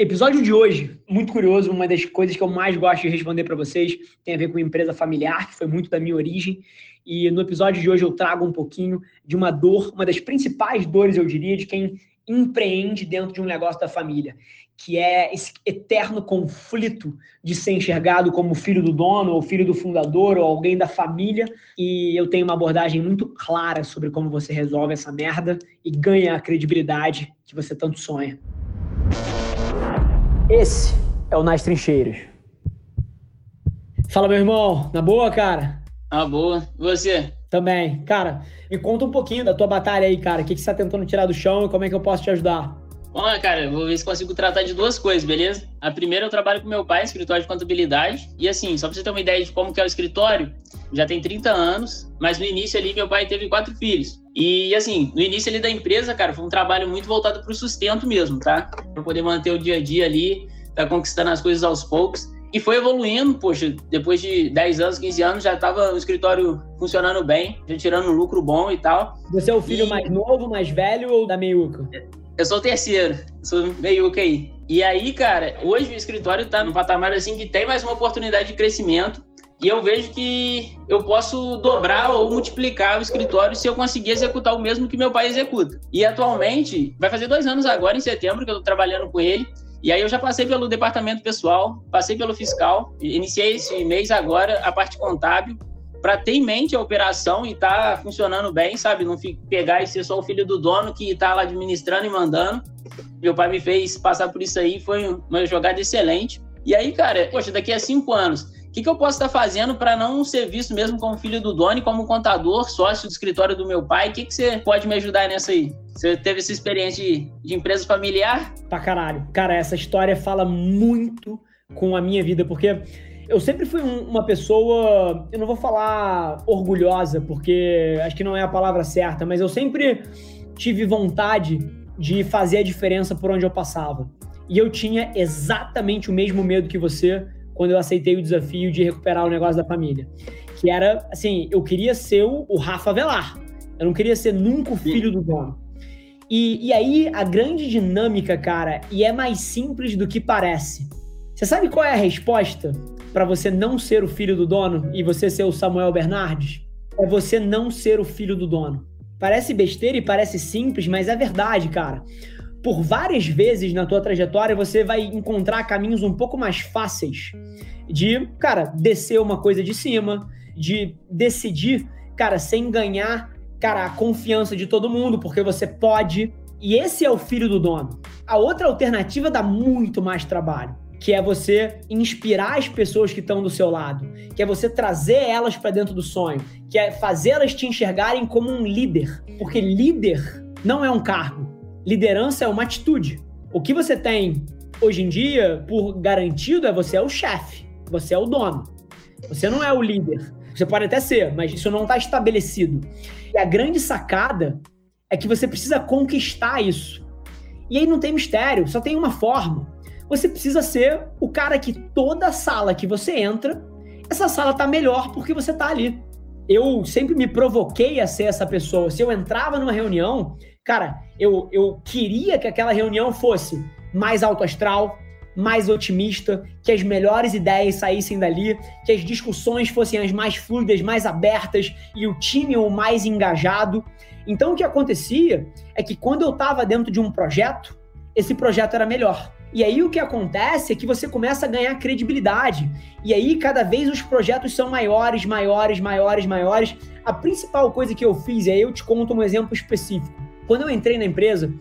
Episódio de hoje, muito curioso, uma das coisas que eu mais gosto de responder para vocês tem a ver com empresa familiar, que foi muito da minha origem. E no episódio de hoje eu trago um pouquinho de uma dor, uma das principais dores, eu diria, de quem empreende dentro de um negócio da família, que é esse eterno conflito de ser enxergado como filho do dono, ou filho do fundador, ou alguém da família. E eu tenho uma abordagem muito clara sobre como você resolve essa merda e ganha a credibilidade que você tanto sonha. Esse é o Nas Trincheiras. Fala, meu irmão. Na boa, cara? Ah, boa. E você? Também. Cara, me conta um pouquinho da tua batalha aí, cara. O que, que você tá tentando tirar do chão e como é que eu posso te ajudar? Lá, cara. Vou ver se consigo tratar de duas coisas, beleza? A primeira, eu trabalho com meu pai, escritório de contabilidade. E assim, só pra você ter uma ideia de como que é o escritório, já tem 30 anos, mas no início ali, meu pai teve quatro filhos. E assim, no início ali da empresa, cara, foi um trabalho muito voltado para o sustento mesmo, tá? Para poder manter o dia a dia ali, tá conquistando as coisas aos poucos. E foi evoluindo, poxa, depois de 10 anos, 15 anos, já estava o escritório funcionando bem, já tirando um lucro bom e tal. Você é o filho e... mais novo, mais velho ou da meiuca? Eu sou o terceiro, sou meiuca aí. E aí, cara, hoje o escritório está num patamar assim que tem mais uma oportunidade de crescimento e eu vejo que eu posso dobrar ou multiplicar o escritório se eu conseguir executar o mesmo que meu pai executa. E atualmente, vai fazer dois anos agora, em setembro, que eu estou trabalhando com ele. E aí eu já passei pelo departamento pessoal, passei pelo fiscal, iniciei esse mês agora a parte contábil, para ter em mente a operação e tá funcionando bem, sabe? Não pegar e ser só o filho do dono que tá lá administrando e mandando. Meu pai me fez passar por isso aí, foi uma jogada excelente. E aí, cara, poxa, daqui a cinco anos, que, que eu posso estar fazendo para não ser visto mesmo como filho do dono e como contador, sócio do escritório do meu pai? O que, que você pode me ajudar nessa aí? Você teve essa experiência de, de empresa familiar? Pra caralho. Cara, essa história fala muito com a minha vida, porque eu sempre fui um, uma pessoa, eu não vou falar orgulhosa, porque acho que não é a palavra certa, mas eu sempre tive vontade de fazer a diferença por onde eu passava. E eu tinha exatamente o mesmo medo que você quando eu aceitei o desafio de recuperar o negócio da família. Que era, assim, eu queria ser o, o Rafa Velar. Eu não queria ser nunca o filho do dono. E, e aí, a grande dinâmica, cara, e é mais simples do que parece. Você sabe qual é a resposta para você não ser o filho do dono e você ser o Samuel Bernardes? É você não ser o filho do dono. Parece besteira e parece simples, mas é verdade, cara por várias vezes na tua trajetória, você vai encontrar caminhos um pouco mais fáceis de, cara, descer uma coisa de cima, de decidir, cara, sem ganhar, cara, a confiança de todo mundo, porque você pode. E esse é o filho do dono. A outra alternativa dá muito mais trabalho, que é você inspirar as pessoas que estão do seu lado, que é você trazer elas para dentro do sonho, que é fazer elas te enxergarem como um líder, porque líder não é um cargo. Liderança é uma atitude. O que você tem hoje em dia, por garantido, é você é o chefe, você é o dono. Você não é o líder. Você pode até ser, mas isso não está estabelecido. E a grande sacada é que você precisa conquistar isso. E aí não tem mistério, só tem uma forma. Você precisa ser o cara que toda sala que você entra, essa sala tá melhor porque você tá ali. Eu sempre me provoquei a ser essa pessoa. Se eu entrava numa reunião, Cara, eu, eu queria que aquela reunião fosse mais alto astral, mais otimista, que as melhores ideias saíssem dali, que as discussões fossem as mais fluidas, mais abertas e o time o mais engajado. Então o que acontecia é que quando eu estava dentro de um projeto, esse projeto era melhor. E aí o que acontece é que você começa a ganhar credibilidade. E aí cada vez os projetos são maiores, maiores, maiores, maiores. A principal coisa que eu fiz, e aí eu te conto um exemplo específico. Quando eu entrei na empresa,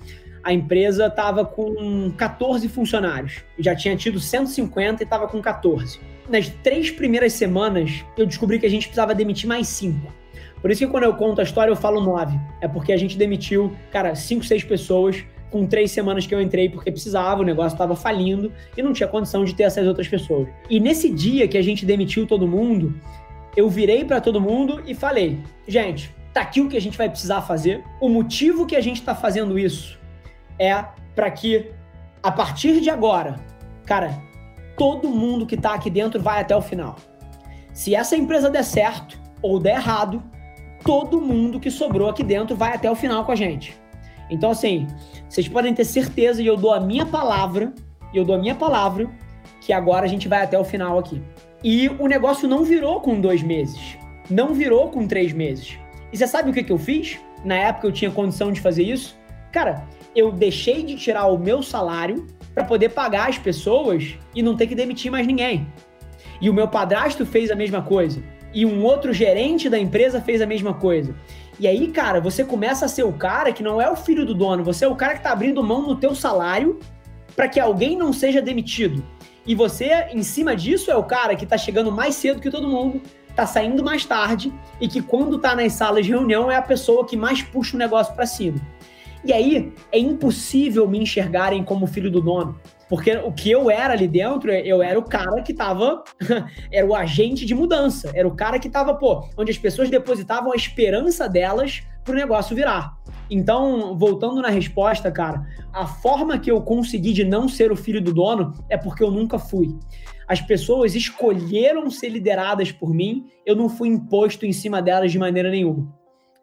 a empresa estava com 14 funcionários. Já tinha tido 150 e estava com 14. Nas três primeiras semanas, eu descobri que a gente precisava demitir mais cinco. Por isso que quando eu conto a história, eu falo nove. É porque a gente demitiu, cara, cinco, seis pessoas com três semanas que eu entrei porque precisava, o negócio estava falindo e não tinha condição de ter essas outras pessoas. E nesse dia que a gente demitiu todo mundo, eu virei para todo mundo e falei: gente, tá aqui o que a gente vai precisar fazer. O motivo que a gente está fazendo isso é para que, a partir de agora, cara, todo mundo que está aqui dentro vai até o final. Se essa empresa der certo ou der errado, todo mundo que sobrou aqui dentro vai até o final com a gente. Então, assim, vocês podem ter certeza, e eu dou a minha palavra, eu dou a minha palavra que agora a gente vai até o final aqui. E o negócio não virou com dois meses, não virou com três meses. E você sabe o que, que eu fiz? Na época eu tinha condição de fazer isso. Cara, eu deixei de tirar o meu salário para poder pagar as pessoas e não ter que demitir mais ninguém. E o meu padrasto fez a mesma coisa. E um outro gerente da empresa fez a mesma coisa. E aí, cara, você começa a ser o cara que não é o filho do dono, você é o cara que está abrindo mão no teu salário para que alguém não seja demitido. E você, em cima disso, é o cara que está chegando mais cedo que todo mundo, está saindo mais tarde e que quando está nas salas de reunião é a pessoa que mais puxa o negócio para cima. E aí é impossível me enxergarem como filho do dono. Porque o que eu era ali dentro, eu era o cara que tava. era o agente de mudança. Era o cara que tava, pô, onde as pessoas depositavam a esperança delas pro negócio virar. Então, voltando na resposta, cara, a forma que eu consegui de não ser o filho do dono é porque eu nunca fui. As pessoas escolheram ser lideradas por mim, eu não fui imposto em cima delas de maneira nenhuma.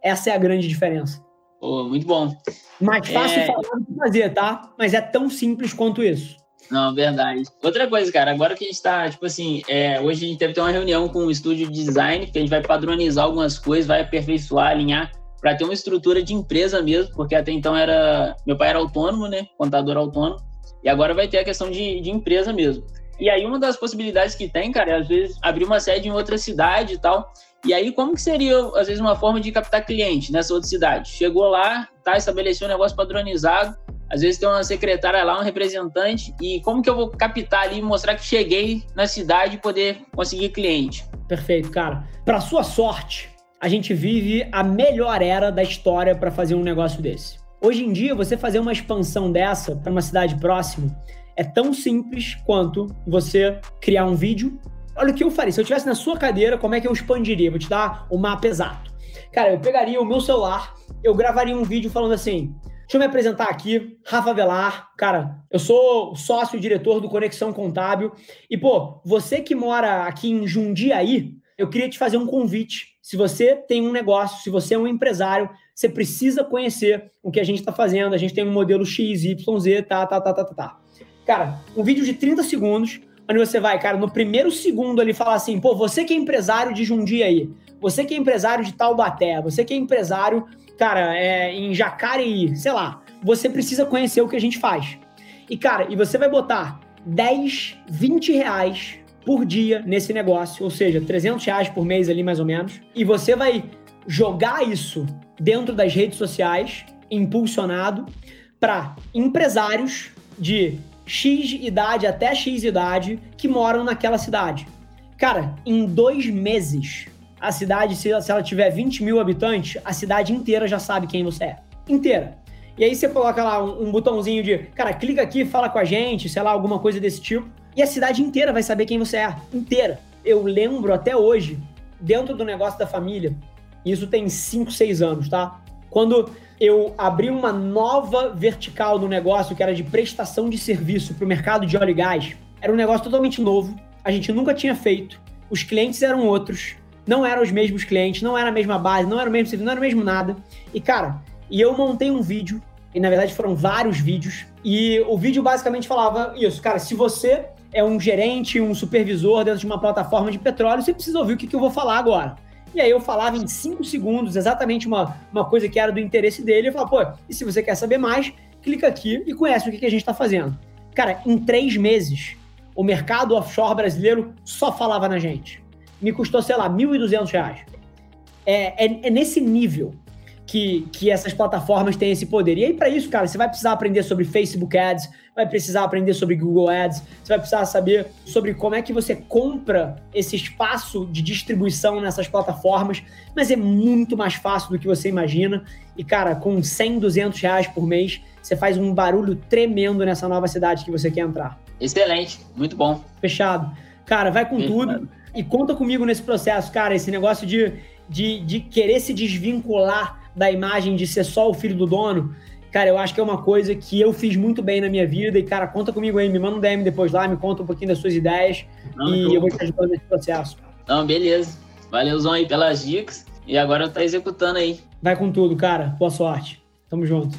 Essa é a grande diferença. Oh, muito bom. Mais fácil é... falar do que fazer, tá? Mas é tão simples quanto isso. Não, verdade. Outra coisa, cara, agora que a gente tá, tipo assim, é, hoje a gente teve uma reunião com o estúdio de design, que a gente vai padronizar algumas coisas, vai aperfeiçoar, alinhar, para ter uma estrutura de empresa mesmo, porque até então era. Meu pai era autônomo, né? Contador autônomo, e agora vai ter a questão de, de empresa mesmo. E aí, uma das possibilidades que tem, cara, é às vezes abrir uma sede em outra cidade e tal. E aí, como que seria, às vezes, uma forma de captar cliente nessa outra cidade? Chegou lá, tá, estabeleceu um negócio padronizado, às vezes tem uma secretária lá, um representante, e como que eu vou captar ali, mostrar que cheguei na cidade e poder conseguir cliente? Perfeito, cara. Para sua sorte, a gente vive a melhor era da história para fazer um negócio desse. Hoje em dia, você fazer uma expansão dessa para uma cidade próxima é tão simples quanto você criar um vídeo Olha o que eu faria. Se eu estivesse na sua cadeira, como é que eu expandiria? Vou te dar o mapa exato. Cara, eu pegaria o meu celular, eu gravaria um vídeo falando assim: Deixa eu me apresentar aqui, Rafa Velar. Cara, eu sou sócio diretor do Conexão Contábil. E, pô, você que mora aqui em Jundiaí, eu queria te fazer um convite. Se você tem um negócio, se você é um empresário, você precisa conhecer o que a gente está fazendo. A gente tem um modelo X, Y, Z, tá, tá, tá, tá, tá, tá. Cara, um vídeo de 30 segundos onde você vai, cara, no primeiro segundo ali falar assim, pô, você que é empresário de Jundiaí, você que é empresário de Taubaté, você que é empresário, cara, é, em Jacareí, sei lá, você precisa conhecer o que a gente faz. E, cara, e você vai botar 10, 20 reais por dia nesse negócio, ou seja, 300 reais por mês ali mais ou menos, e você vai jogar isso dentro das redes sociais, impulsionado, para empresários de X idade até X idade que moram naquela cidade. Cara, em dois meses, a cidade, se ela tiver 20 mil habitantes, a cidade inteira já sabe quem você é. Inteira. E aí você coloca lá um, um botãozinho de, cara, clica aqui, fala com a gente, sei lá, alguma coisa desse tipo. E a cidade inteira vai saber quem você é. Inteira. Eu lembro até hoje, dentro do negócio da família, isso tem 5, 6 anos, tá? Quando eu abri uma nova vertical no negócio que era de prestação de serviço para o mercado de óleo e gás. Era um negócio totalmente novo, a gente nunca tinha feito, os clientes eram outros, não eram os mesmos clientes, não era a mesma base, não era o mesmo serviço, não era o mesmo nada. E cara, e eu montei um vídeo, e na verdade foram vários vídeos, e o vídeo basicamente falava isso, cara, se você é um gerente, um supervisor dentro de uma plataforma de petróleo, você precisa ouvir o que, que eu vou falar agora. E aí eu falava em cinco segundos exatamente uma, uma coisa que era do interesse dele. Eu falava, pô, e se você quer saber mais, clica aqui e conhece o que, que a gente está fazendo. Cara, em três meses, o mercado offshore brasileiro só falava na gente. Me custou, sei lá, R$ 1.200. É, é, é nesse nível que, que essas plataformas têm esse poder. E aí, para isso, cara, você vai precisar aprender sobre Facebook Ads, vai precisar aprender sobre Google Ads, você vai precisar saber sobre como é que você compra esse espaço de distribuição nessas plataformas, mas é muito mais fácil do que você imagina. E, cara, com 100, 200 reais por mês, você faz um barulho tremendo nessa nova cidade que você quer entrar. Excelente, muito bom. Fechado. Cara, vai com tudo e conta comigo nesse processo, cara, esse negócio de, de, de querer se desvincular da imagem de ser só o filho do dono, cara, eu acho que é uma coisa que eu fiz muito bem na minha vida. E, cara, conta comigo aí, me manda um DM depois lá, me conta um pouquinho das suas ideias Não, e eu vou te ajudando nesse processo. Não, beleza. Valeuzão aí pelas dicas. E agora tá executando aí. Vai com tudo, cara. Boa sorte. Tamo junto.